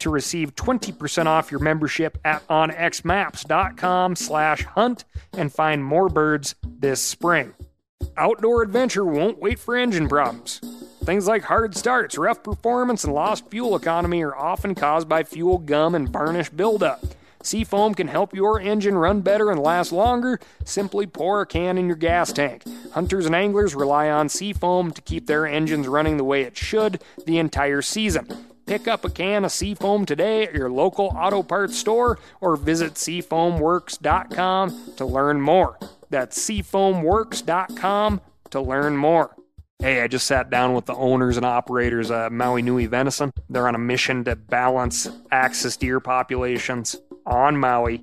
to receive 20% off your membership at onxmaps.com slash hunt and find more birds this spring. Outdoor adventure won't wait for engine problems. Things like hard starts, rough performance, and lost fuel economy are often caused by fuel gum and varnish buildup. Seafoam can help your engine run better and last longer. Simply pour a can in your gas tank. Hunters and anglers rely on Seafoam to keep their engines running the way it should the entire season. Pick up a can of Seafoam today at your local auto parts store or visit seafoamworks.com to learn more. That's seafoamworks.com to learn more. Hey, I just sat down with the owners and operators of Maui Nui Venison. They're on a mission to balance axis deer populations on Maui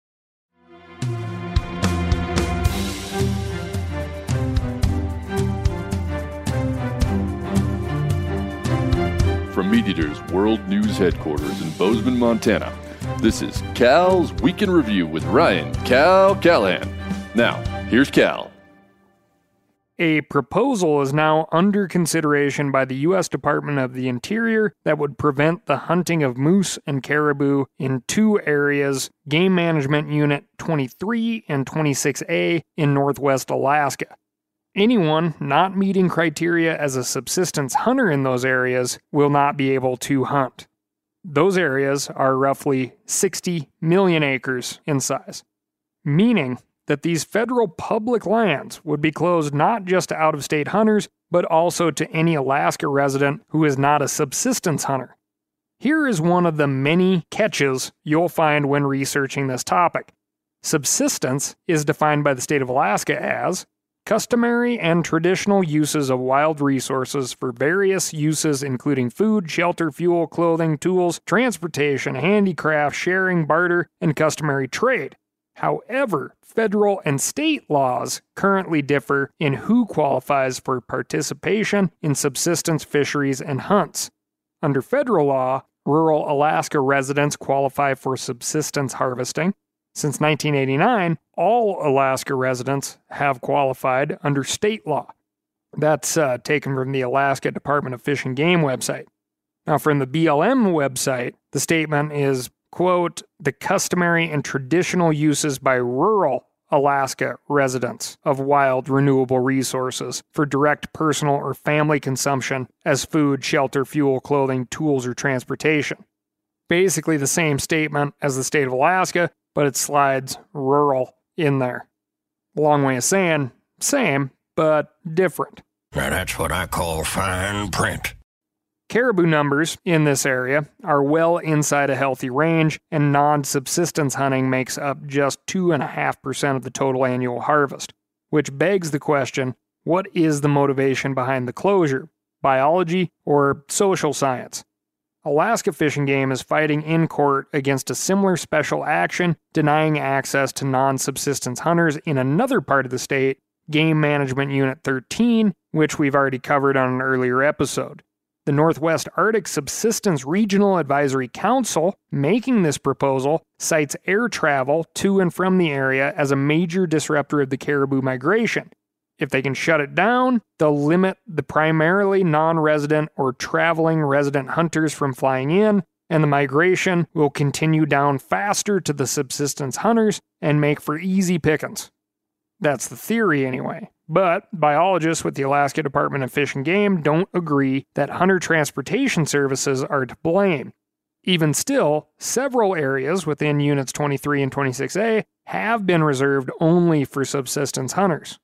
From MeatEater's World News Headquarters in Bozeman, Montana, this is Cal's Week in Review with Ryan Cal Callahan. Now, here's Cal. A proposal is now under consideration by the U.S. Department of the Interior that would prevent the hunting of moose and caribou in two areas Game Management Unit 23 and 26A in northwest Alaska. Anyone not meeting criteria as a subsistence hunter in those areas will not be able to hunt. Those areas are roughly 60 million acres in size, meaning that these federal public lands would be closed not just to out of state hunters, but also to any Alaska resident who is not a subsistence hunter. Here is one of the many catches you'll find when researching this topic. Subsistence is defined by the state of Alaska as customary and traditional uses of wild resources for various uses, including food, shelter, fuel, clothing, tools, transportation, handicraft, sharing, barter, and customary trade. However, federal and state laws currently differ in who qualifies for participation in subsistence fisheries and hunts. Under federal law, rural Alaska residents qualify for subsistence harvesting, since 1989, all Alaska residents have qualified under state law. That's uh, taken from the Alaska Department of Fish and Game website. Now, from the BLM website, the statement is, quote, the customary and traditional uses by rural Alaska residents of wild renewable resources for direct personal or family consumption as food, shelter, fuel, clothing, tools, or transportation. Basically, the same statement as the state of Alaska, but it slides rural in there. Long way of saying same, but different. Now that's what I call fine print. Caribou numbers in this area are well inside a healthy range, and non subsistence hunting makes up just 2.5% of the total annual harvest. Which begs the question what is the motivation behind the closure? Biology or social science? Alaska Fishing Game is fighting in court against a similar special action denying access to non subsistence hunters in another part of the state, Game Management Unit 13, which we've already covered on an earlier episode. The Northwest Arctic Subsistence Regional Advisory Council, making this proposal, cites air travel to and from the area as a major disruptor of the caribou migration, if they can shut it down, they'll limit the primarily non resident or traveling resident hunters from flying in, and the migration will continue down faster to the subsistence hunters and make for easy pickings. That's the theory, anyway. But biologists with the Alaska Department of Fish and Game don't agree that hunter transportation services are to blame. Even still, several areas within Units 23 and 26A have been reserved only for subsistence hunters.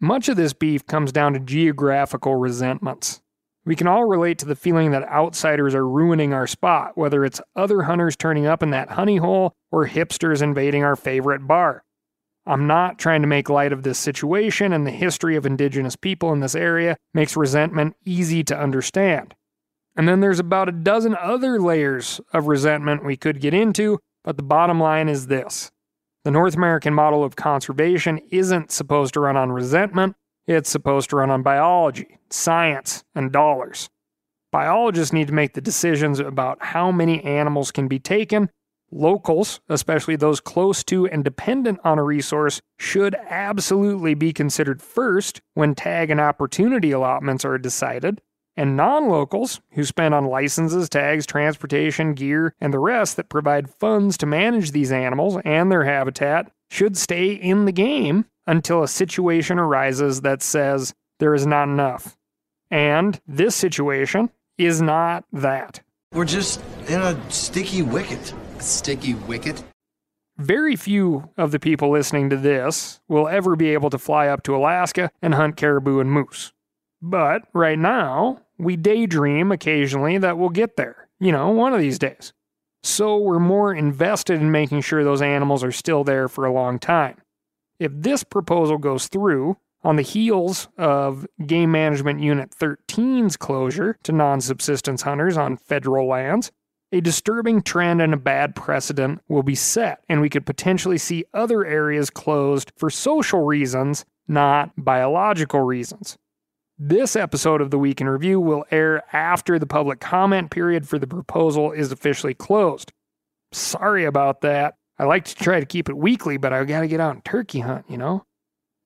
Much of this beef comes down to geographical resentments. We can all relate to the feeling that outsiders are ruining our spot, whether it's other hunters turning up in that honey hole or hipsters invading our favorite bar. I'm not trying to make light of this situation, and the history of indigenous people in this area makes resentment easy to understand. And then there's about a dozen other layers of resentment we could get into, but the bottom line is this the North American model of conservation isn't supposed to run on resentment, it's supposed to run on biology, science, and dollars. Biologists need to make the decisions about how many animals can be taken. Locals, especially those close to and dependent on a resource, should absolutely be considered first when tag and opportunity allotments are decided. And non locals, who spend on licenses, tags, transportation, gear, and the rest that provide funds to manage these animals and their habitat, should stay in the game until a situation arises that says there is not enough. And this situation is not that. We're just in a sticky wicket. Sticky wicket? Very few of the people listening to this will ever be able to fly up to Alaska and hunt caribou and moose. But right now, we daydream occasionally that we'll get there, you know, one of these days. So we're more invested in making sure those animals are still there for a long time. If this proposal goes through, on the heels of Game Management Unit 13's closure to non subsistence hunters on federal lands, a disturbing trend and a bad precedent will be set, and we could potentially see other areas closed for social reasons, not biological reasons. This episode of the Week in Review will air after the public comment period for the proposal is officially closed. Sorry about that. I like to try to keep it weekly, but I gotta get out and turkey hunt, you know?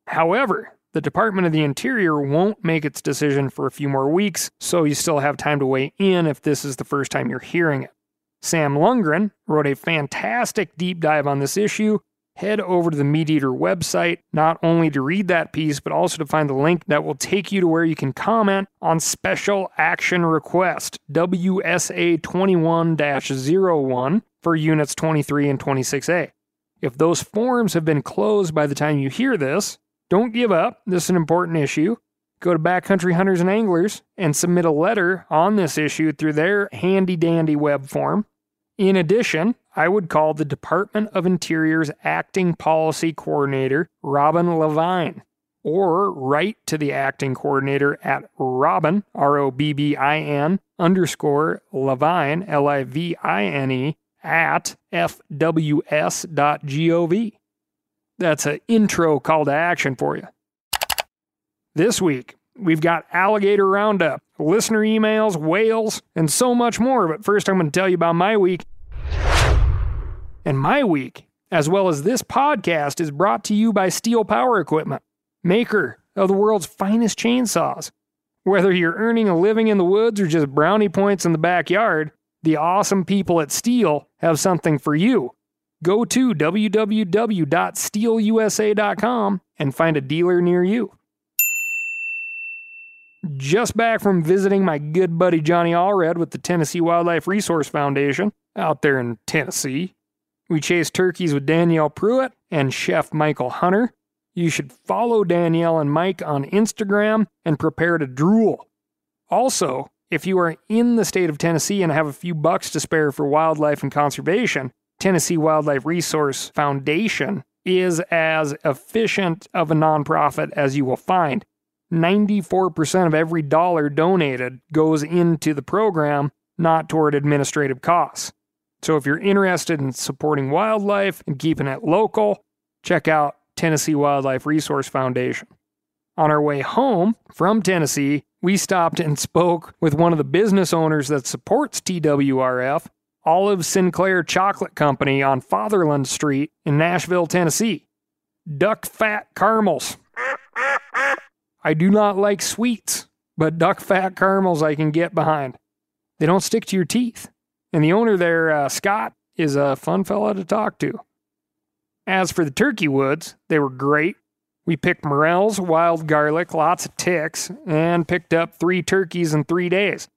However, the Department of the Interior won't make its decision for a few more weeks, so you still have time to weigh in if this is the first time you're hearing it. Sam Lundgren wrote a fantastic deep dive on this issue. Head over to the MeatEater website, not only to read that piece, but also to find the link that will take you to where you can comment on Special Action Request WSA 21 01 for Units 23 and 26A. If those forms have been closed by the time you hear this, don't give up. This is an important issue. Go to Backcountry Hunters and Anglers and submit a letter on this issue through their handy dandy web form. In addition, I would call the Department of Interior's acting policy coordinator, Robin Levine, or write to the acting coordinator at Robin, R O B B I N, underscore Levine, L I V I N E, at fws.gov. That's an intro call to action for you. This week, we've got alligator roundup, listener emails, whales, and so much more. But first, I'm going to tell you about my week. And my week, as well as this podcast, is brought to you by Stihl Power Equipment, maker of the world's finest chainsaws. Whether you're earning a living in the woods or just brownie points in the backyard, the awesome people at Stihl have something for you. Go to www.stihlusa.com and find a dealer near you. Just back from visiting my good buddy Johnny Allred with the Tennessee Wildlife Resource Foundation out there in Tennessee. We chased turkeys with Danielle Prewett and Chef Michael Hunter. You should follow Danielle and Mike on Instagram and prepare to drool. Also, if you are in the state of Tennessee and have a few bucks to spare for wildlife and conservation, Tennessee Wildlife Resource Foundation is as efficient of a nonprofit as you will find. 94% of every dollar donated goes into the program, not toward administrative costs. So if you're interested in supporting wildlife and keeping it local, check out Tennessee Wildlife Resource Foundation. On our way home from Tennessee, we stopped and spoke with one of the business owners that supports TWRF, Olive Sinclair Chocolate Company on Fatherland Street in Nashville, Tennessee. Duck fat caramels. I do not like sweets, but duck fat caramels I can get behind. They don't stick to your teeth. And the owner there, uh, Scott, is a fun fella to talk to. As for the turkey woods, they were great. We picked morels, wild garlic, lots of ticks, and picked up three turkeys in three days.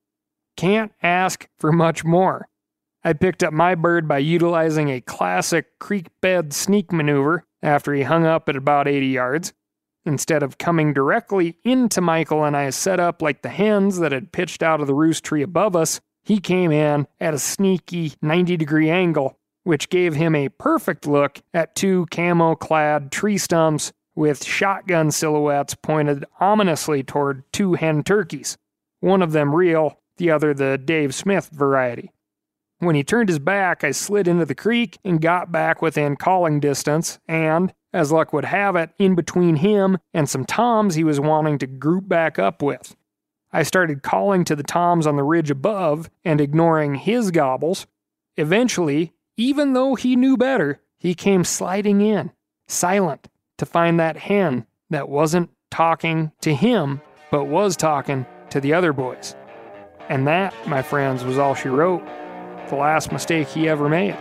Can't ask for much more. I picked up my bird by utilizing a classic creek bed sneak maneuver after he hung up at about 80 yards. Instead of coming directly into Michael and I set up like the hens that had pitched out of the roost tree above us, he came in at a sneaky 90 degree angle, which gave him a perfect look at two camo clad tree stumps with shotgun silhouettes pointed ominously toward two hen turkeys, one of them real, the other the Dave Smith variety. When he turned his back, I slid into the creek and got back within calling distance, and, as luck would have it, in between him and some toms he was wanting to group back up with. I started calling to the toms on the ridge above and ignoring his gobbles. Eventually, even though he knew better, he came sliding in, silent, to find that hen that wasn't talking to him, but was talking to the other boys. And that, my friends, was all she wrote. The last mistake he ever made.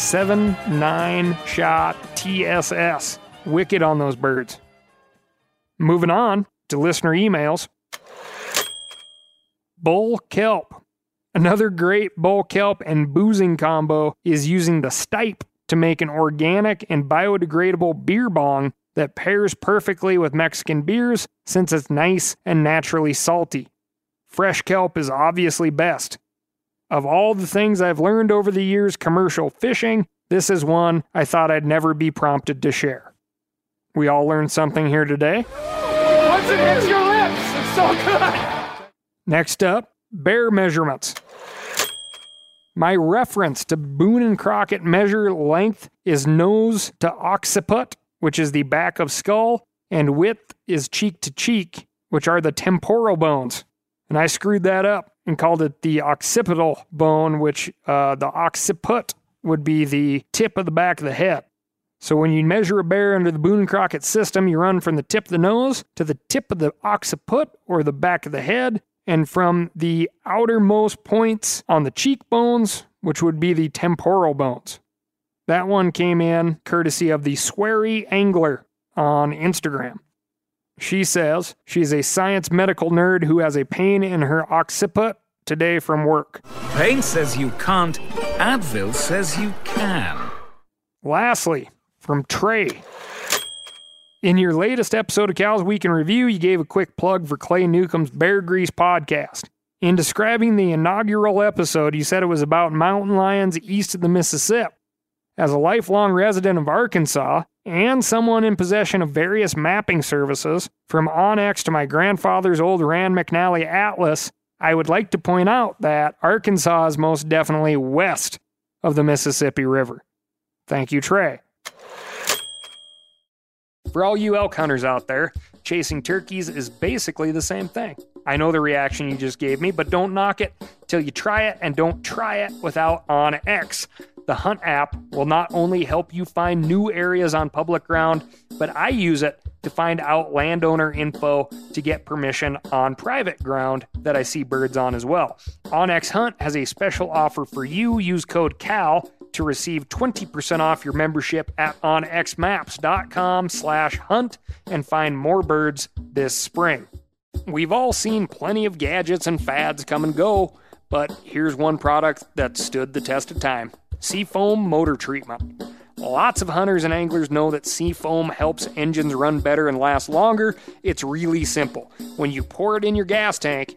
Seven nine shot TSS. Wicked on those birds. Moving on to listener emails. Bull kelp. Another great bull kelp and boozing combo is using the stipe to make an organic and biodegradable beer bong that pairs perfectly with Mexican beers since it's nice and naturally salty. Fresh kelp is obviously best. Of all the things I've learned over the years commercial fishing, this is one I thought I'd never be prompted to share. We all learned something here today. Once it hits your lips, it's so good. Next up, bear measurements. My reference to Boone and Crockett measure length is nose to occiput, which is the back of skull, and width is cheek to cheek, which are the temporal bones. And I screwed that up and called it the occipital bone, which uh, the occiput would be the tip of the back of the head. So when you measure a bear under the Boone Crockett system, you run from the tip of the nose to the tip of the occiput or the back of the head, and from the outermost points on the cheekbones, which would be the temporal bones. That one came in courtesy of the Sweary Angler on Instagram. She says she's a science medical nerd who has a pain in her occiput today from work. Pain says you can't, Advil says you can. Lastly, from Trey. In your latest episode of Cal's Week in Review, you gave a quick plug for Clay Newcomb's Bear Grease podcast. In describing the inaugural episode, you said it was about mountain lions east of the Mississippi. As a lifelong resident of Arkansas and someone in possession of various mapping services, from onX to my grandfather's old Rand McNally Atlas, I would like to point out that Arkansas is most definitely west of the Mississippi River. Thank you, Trey. For all you elk hunters out there, chasing turkeys is basically the same thing. I know the reaction you just gave me, but don't knock it till you try it, and don't try it without OnX. The Hunt app will not only help you find new areas on public ground, but I use it to find out landowner info to get permission on private ground that I see birds on as well. OnX Hunt has a special offer for you. Use code CAL to receive 20% off your membership at onxmaps.com slash hunt and find more birds this spring. We've all seen plenty of gadgets and fads come and go, but here's one product that stood the test of time. Seafoam Motor Treatment. Lots of hunters and anglers know that Seafoam helps engines run better and last longer. It's really simple. When you pour it in your gas tank,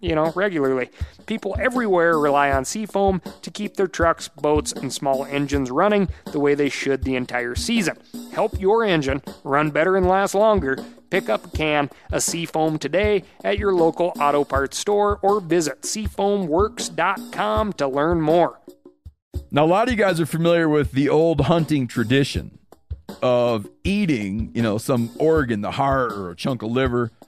you know, regularly. People everywhere rely on Seafoam to keep their trucks, boats, and small engines running the way they should the entire season. Help your engine run better and last longer. Pick up a can of Seafoam today at your local auto parts store or visit seafoamworks.com to learn more. Now, a lot of you guys are familiar with the old hunting tradition of eating, you know, some organ, the heart or a chunk of liver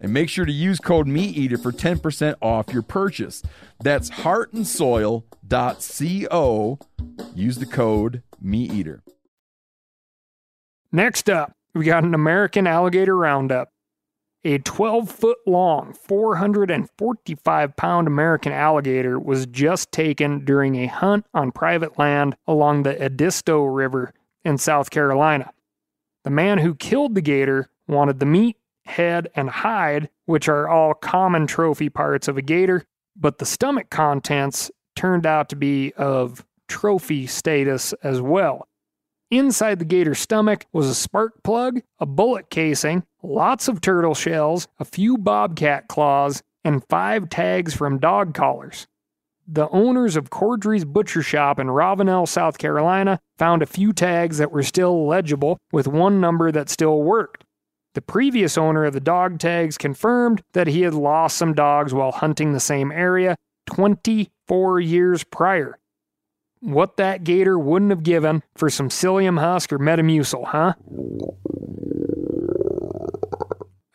and make sure to use code MeatEater for 10% off your purchase. That's heartandsoil.co. Use the code MeatEater. Next up, we got an American alligator roundup. A 12 foot long, 445 pound American alligator was just taken during a hunt on private land along the Edisto River in South Carolina. The man who killed the gator wanted the meat, head, and hide, which are all common trophy parts of a gator, but the stomach contents turned out to be of trophy status as well. Inside the gator's stomach was a spark plug, a bullet casing, lots of turtle shells, a few bobcat claws, and five tags from dog collars. The owners of Cordray's Butcher Shop in Ravenel, South Carolina, found a few tags that were still legible, with one number that still worked. The previous owner of the dog tags confirmed that he had lost some dogs while hunting the same area 24 years prior. What that gator wouldn't have given for some psyllium husk or metamucil, huh?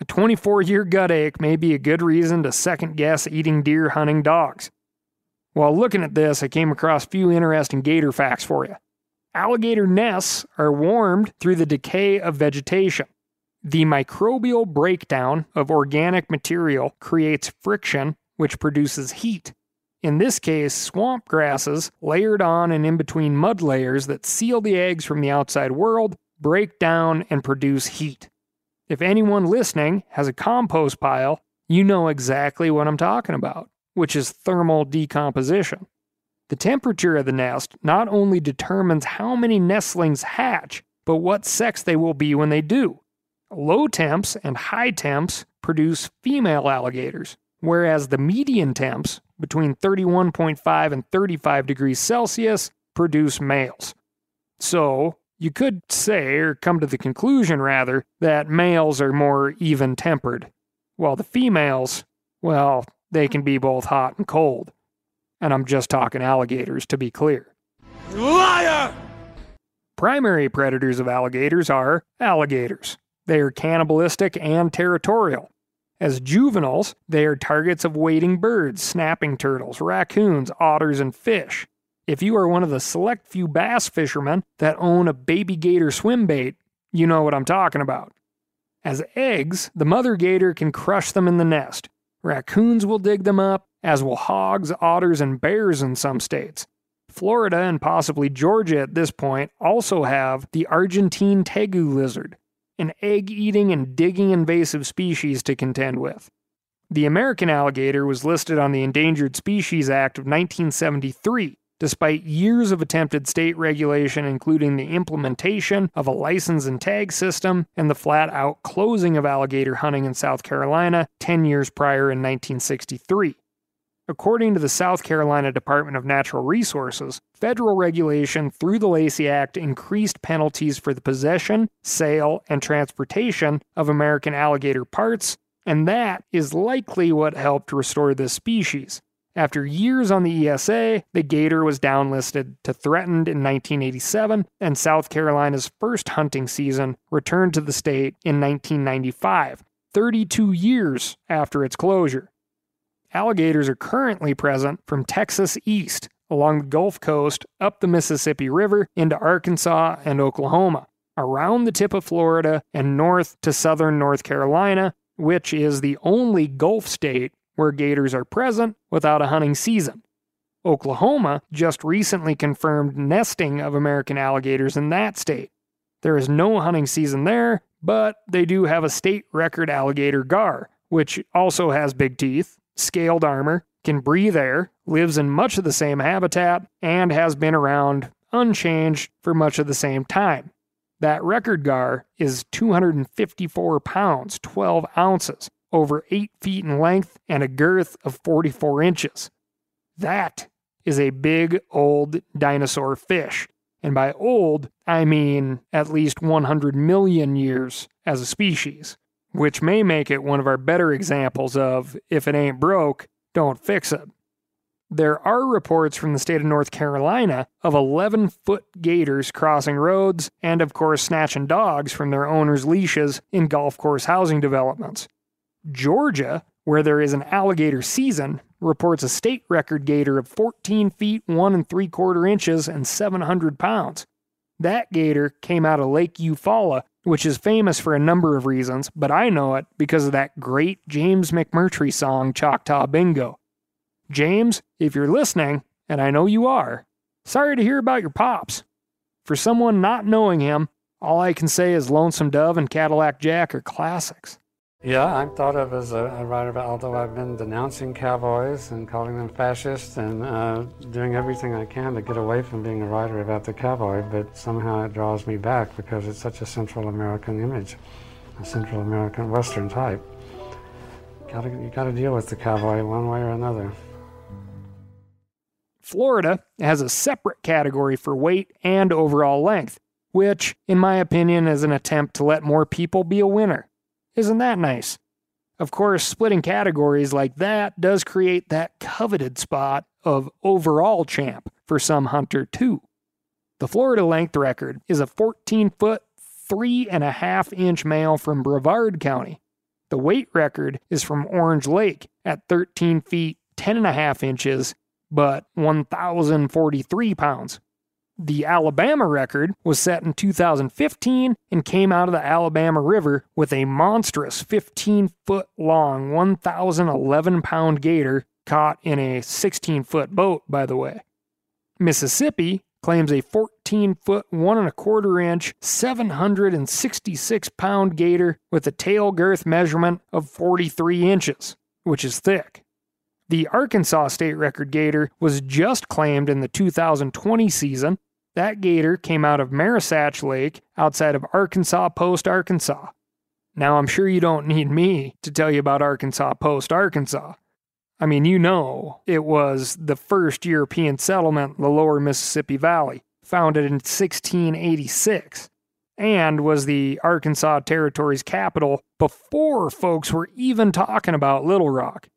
A 24 year gut ache may be a good reason to second guess eating deer hunting dogs. While looking at this, I came across a few interesting gator facts for you. Alligator nests are warmed through the decay of vegetation. The microbial breakdown of organic material creates friction, which produces heat. In this case, swamp grasses, layered on and in between mud layers that seal the eggs from the outside world, break down and produce heat. If anyone listening has a compost pile, you know exactly what I'm talking about, which is thermal decomposition. The temperature of the nest not only determines how many nestlings hatch, but what sex they will be when they do. Low temps and high temps produce female alligators, whereas the median temps, between 31.5 and 35 degrees Celsius, produce males. So, you could say, or come to the conclusion rather, that males are more even tempered, while the females, well, they can be both hot and cold. And I'm just talking alligators to be clear. Liar! Primary predators of alligators are alligators. They are cannibalistic and territorial. As juveniles, they are targets of wading birds, snapping turtles, raccoons, otters, and fish. If you are one of the select few bass fishermen that own a baby gator swim bait, you know what I'm talking about. As eggs, the mother gator can crush them in the nest. Raccoons will dig them up, as will hogs, otters, and bears in some states. Florida and possibly Georgia at this point also have the Argentine tegu lizard, an egg eating and digging invasive species to contend with. The American alligator was listed on the Endangered Species Act of 1973, despite years of attempted state regulation, including the implementation of a license and tag system and the flat out closing of alligator hunting in South Carolina 10 years prior in 1963. According to the South Carolina Department of Natural Resources, federal regulation through the Lacey Act increased penalties for the possession, sale, and transportation of American alligator parts, and that is likely what helped restore this species. After years on the ESA, the gator was downlisted to threatened in 1987, and South Carolina's first hunting season returned to the state in 1995, 32 years after its closure. Alligators are currently present from Texas east, along the Gulf Coast, up the Mississippi River, into Arkansas and Oklahoma, around the tip of Florida, and north to southern North Carolina, which is the only Gulf state where gators are present without a hunting season. Oklahoma just recently confirmed nesting of American alligators in that state. There is no hunting season there, but they do have a state record alligator gar, which also has big teeth, scaled armor, can breathe air, lives in much of the same habitat, and has been around unchanged for much of the same time. That record gar is 254 pounds, 12 ounces, over 8 feet in length, and a girth of 44 inches. That is a big old dinosaur fish. And by old, I mean at least 100 million years as a species, which may make it one of our better examples of if it ain't broke, don't fix it. There are reports from the state of North Carolina of 11 foot gators crossing roads and, of course, snatching dogs from their owners' leashes in golf course housing developments. Georgia, where there is an alligator season, reports a state record gator of 14 feet 1 and 3 quarter inches and 700 pounds. That gator came out of Lake Eufaula, which is famous for a number of reasons, but I know it because of that great James McMurtry song, Choctaw Bingo. James, if you're listening, and I know you are, sorry to hear about your pops. For someone not knowing him, all I can say is Lonesome Dove and Cadillac Jack are classics. Yeah, I'm thought of as a, a writer, although I've been denouncing cowboys and calling them fascists and uh, doing everything I can to get away from being a writer about the cowboy, but somehow it draws me back because it's such a Central American image, a Central American Western type. Gotta, you got to deal with the cowboy one way or another. Florida has a separate category for weight and overall length, which, in my opinion, is an attempt to let more people be a winner. Isn't that nice? Of course, splitting categories like that does create that coveted spot of overall champ for some hunter, too. The Florida length record is a 14 foot, 3.5 inch male from Brevard County. The weight record is from Orange Lake at 13 feet, 10.5 inches, but 1,043 pounds. The Alabama record was set in 2015 and came out of the Alabama River with a monstrous 15 foot long, 1,011 pound gator caught in a 16 foot boat, by the way. Mississippi claims a 14 foot, one and a quarter inch, 766 pound gator with a tail girth measurement of 43 inches, which is thick. The Arkansas state record gator was just claimed in the 2020 season. That gator came out of Merrisach Lake outside of Arkansas Post, Arkansas. Now, I'm sure you don't need me to tell you about Arkansas Post, Arkansas. I mean, you know, it was the first European settlement in the lower Mississippi Valley, founded in 1686, and was the Arkansas Territory's capital before folks were even talking about Little Rock.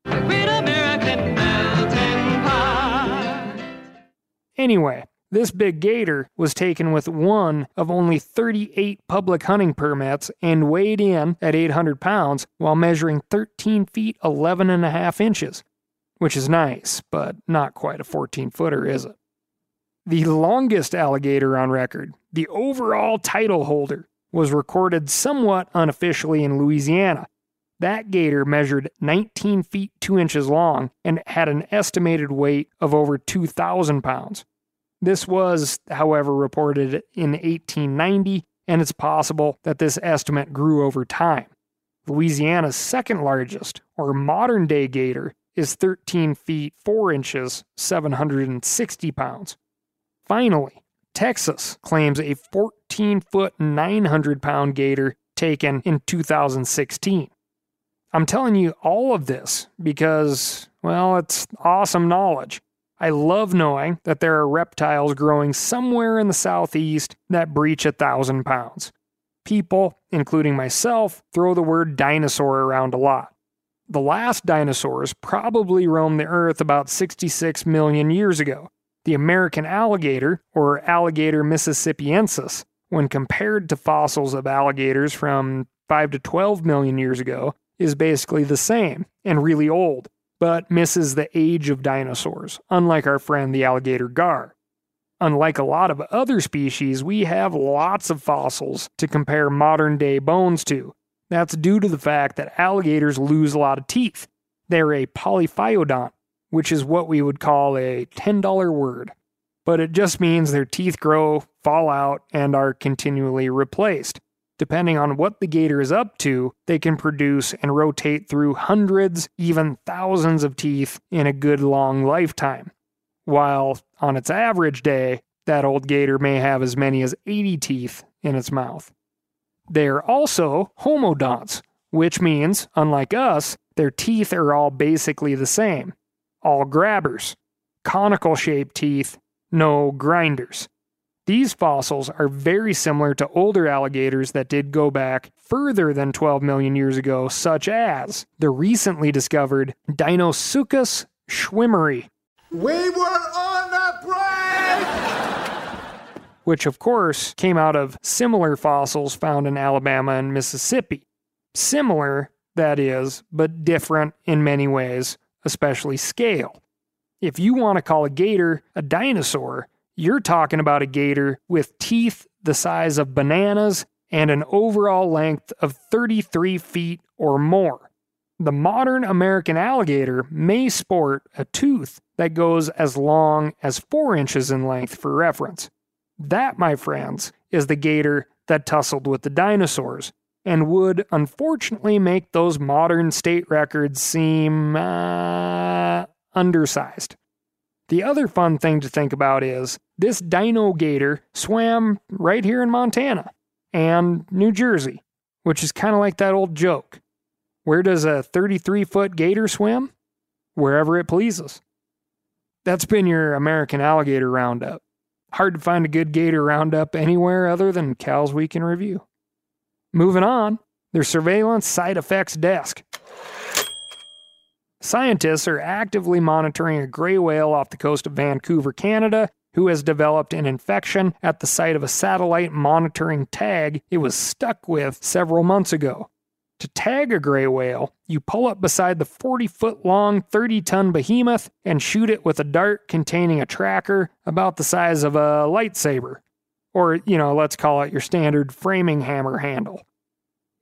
Anyway, this big gator was taken with one of only 38 public hunting permits and weighed in at 800 pounds while measuring 13 feet 11 and a half inches, which is nice, but not quite a 14 footer, is it? The longest alligator on record, the overall title holder, was recorded somewhat unofficially in Louisiana. That gator measured 19 feet 2 inches long and had an estimated weight of over 2,000 pounds. This was, however, reported in 1890, and it's possible that this estimate grew over time. Louisiana's second largest, or modern day gator, is 13 feet 4 inches, 760 pounds. Finally, Texas claims a 14 foot 900 pound gator taken in 2016. I'm telling you all of this because, well, it's awesome knowledge. I love knowing that there are reptiles growing somewhere in the southeast that breach a thousand pounds. People, including myself, throw the word dinosaur around a lot. The last dinosaurs probably roamed the earth about 66 million years ago. The American alligator, or Alligator mississippiensis, when compared to fossils of alligators from 5 to 12 million years ago, is basically the same and really old but misses the age of dinosaurs, unlike our friend the alligator gar. Unlike a lot of other species, we have lots of fossils to compare modern day bones to. That's due to the fact that alligators lose a lot of teeth. They're a polyphyodont, which is what we would call a $10 word. But it just means their teeth grow fall out and are continually replaced. Depending on what the gator is up to, they can produce and rotate through hundreds, even thousands of teeth in a good long lifetime. While on its average day, that old gator may have as many as 80 teeth in its mouth. They are also homodonts, which means, unlike us, their teeth are all basically the same. All grabbers, conical shaped teeth, no grinders. These fossils are very similar to older alligators that did go back further than 12 million years ago, such as the recently discovered Deinosuchus schwimmeri. We were on a break! Which, of course, came out of similar fossils found in Alabama and Mississippi. Similar, that is, but different in many ways, especially scale. If you want to call a gator a dinosaur, you're talking about a gator with teeth the size of bananas and an overall length of 33 feet or more. The modern American alligator may sport a tooth that goes as long as 4 inches in length for reference. That, my friends, is the gator that tussled with the dinosaurs and would unfortunately make those modern state records seem uh, undersized. The other fun thing to think about is this dino gator swam right here in Montana and New Jersey, which is kind of like that old joke. Where does a 33 foot gator swim? Wherever it pleases. That's been your American Alligator Roundup. Hard to find a good gator roundup anywhere other than Cal's Week in Review. Moving on, their surveillance side effects desk. Scientists are actively monitoring a gray whale off the coast of Vancouver, Canada, who has developed an infection at the site of a satellite monitoring tag it was stuck with several months ago. To tag a gray whale, you pull up beside the 40 foot long, 30 ton behemoth and shoot it with a dart containing a tracker about the size of a lightsaber. Or, you know, let's call it your standard framing hammer handle.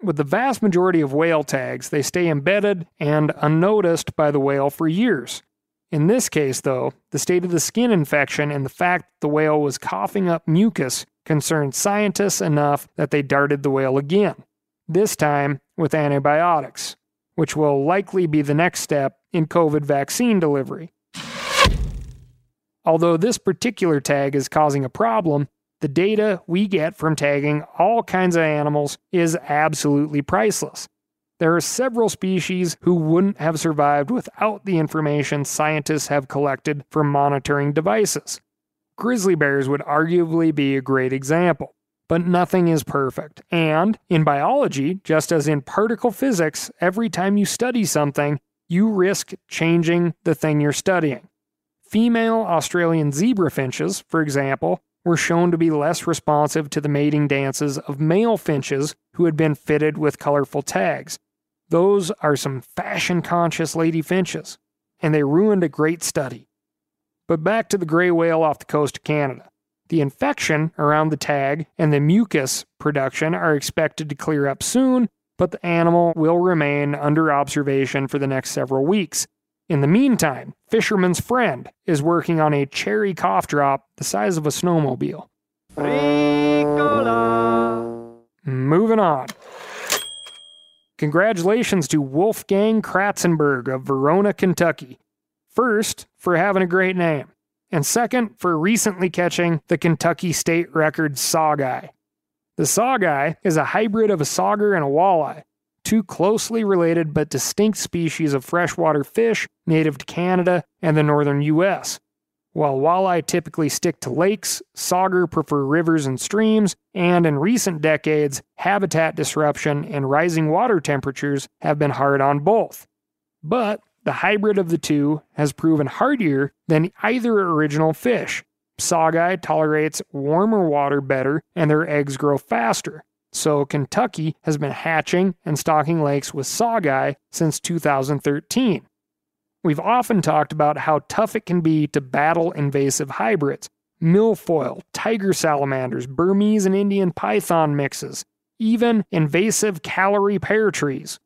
With the vast majority of whale tags, they stay embedded and unnoticed by the whale for years. In this case, though, the state of the skin infection and the fact that the whale was coughing up mucus concerned scientists enough that they darted the whale again, this time with antibiotics, which will likely be the next step in COVID vaccine delivery. Although this particular tag is causing a problem, the data we get from tagging all kinds of animals is absolutely priceless. There are several species who wouldn't have survived without the information scientists have collected from monitoring devices. Grizzly bears would arguably be a great example. But nothing is perfect. And in biology, just as in particle physics, every time you study something, you risk changing the thing you're studying. Female Australian zebra finches, for example, were shown to be less responsive to the mating dances of male finches who had been fitted with colorful tags. Those are some fashion conscious lady finches, and they ruined a great study. But back to the gray whale off the coast of Canada. The infection around the tag and the mucus production are expected to clear up soon, but the animal will remain under observation for the next several weeks. In the meantime, Fisherman's Friend is working on a cherry cough drop the size of a snowmobile. Moving on. Congratulations to Wolfgang Kratzenberg of Verona, Kentucky. First, for having a great name, and second, for recently catching the Kentucky state record saugeye. The saugeye is a hybrid of a sauger and a walleye, two closely related but distinct species of freshwater fish native to Canada and the northern U.S. While walleye typically stick to lakes, sauger prefer rivers and streams, and in recent decades, habitat disruption and rising water temperatures have been hard on both. But the hybrid of the two has proven hardier than either original fish. Saugeye tolerates warmer water better and their eggs grow faster. So Kentucky has been hatching and stocking lakes with saugeye since 2013. We've often talked about how tough it can be to battle invasive hybrids milfoil, tiger salamanders, Burmese and Indian python mixes, even invasive Callery pear trees.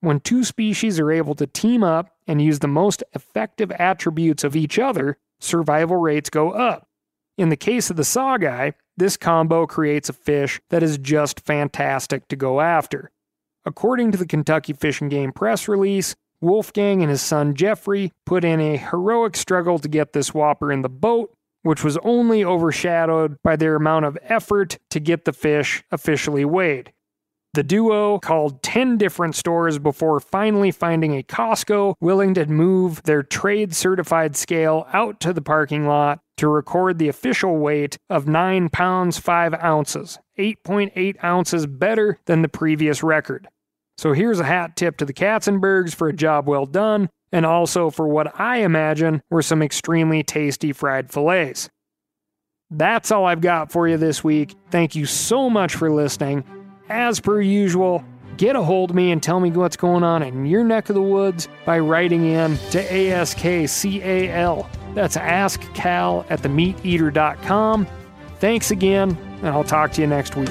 When two species are able to team up and use the most effective attributes of each other, survival rates go up. In the case of the saugeye, this combo creates a fish that is just fantastic to go after. According to the Kentucky Fish and Game press release, Wolfgang and his son Jeffrey put in a heroic struggle to get this whopper in the boat, which was only overshadowed by their amount of effort to get the fish officially weighed. The duo called 10 different stores before finally finding a Costco willing to move their trade certified scale out to the parking lot to record the official weight of 9 pounds 5 ounces, 8.8 ounces better than the previous record. So here's a hat tip to the Katzenbergs for a job well done, and also for what I imagine were some extremely tasty fried fillets. That's all I've got for you this week. Thank you so much for listening. As per usual, get a hold of me and tell me what's going on in your neck of the woods by writing in to ASKCAL. That's askcal at themeateater.com. Thanks again, and I'll talk to you next week.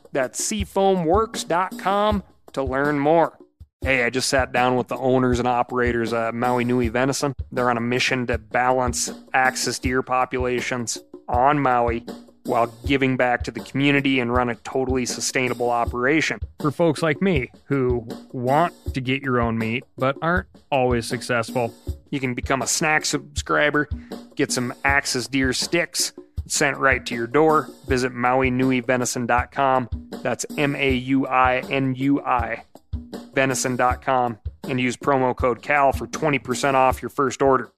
That's seafoamworks.com to learn more. Hey, I just sat down with the owners and operators of Maui Nui Venison. They're on a mission to balance axis deer populations on Maui while giving back to the community and run a totally sustainable operation. For folks like me who want to get your own meat but aren't always successful, you can become a snack subscriber, get some Axis Deer sticks sent right to your door. Visit MauiNuiVenison.com. That's M A U I N U I venison.com and use promo code CAL for 20% off your first order.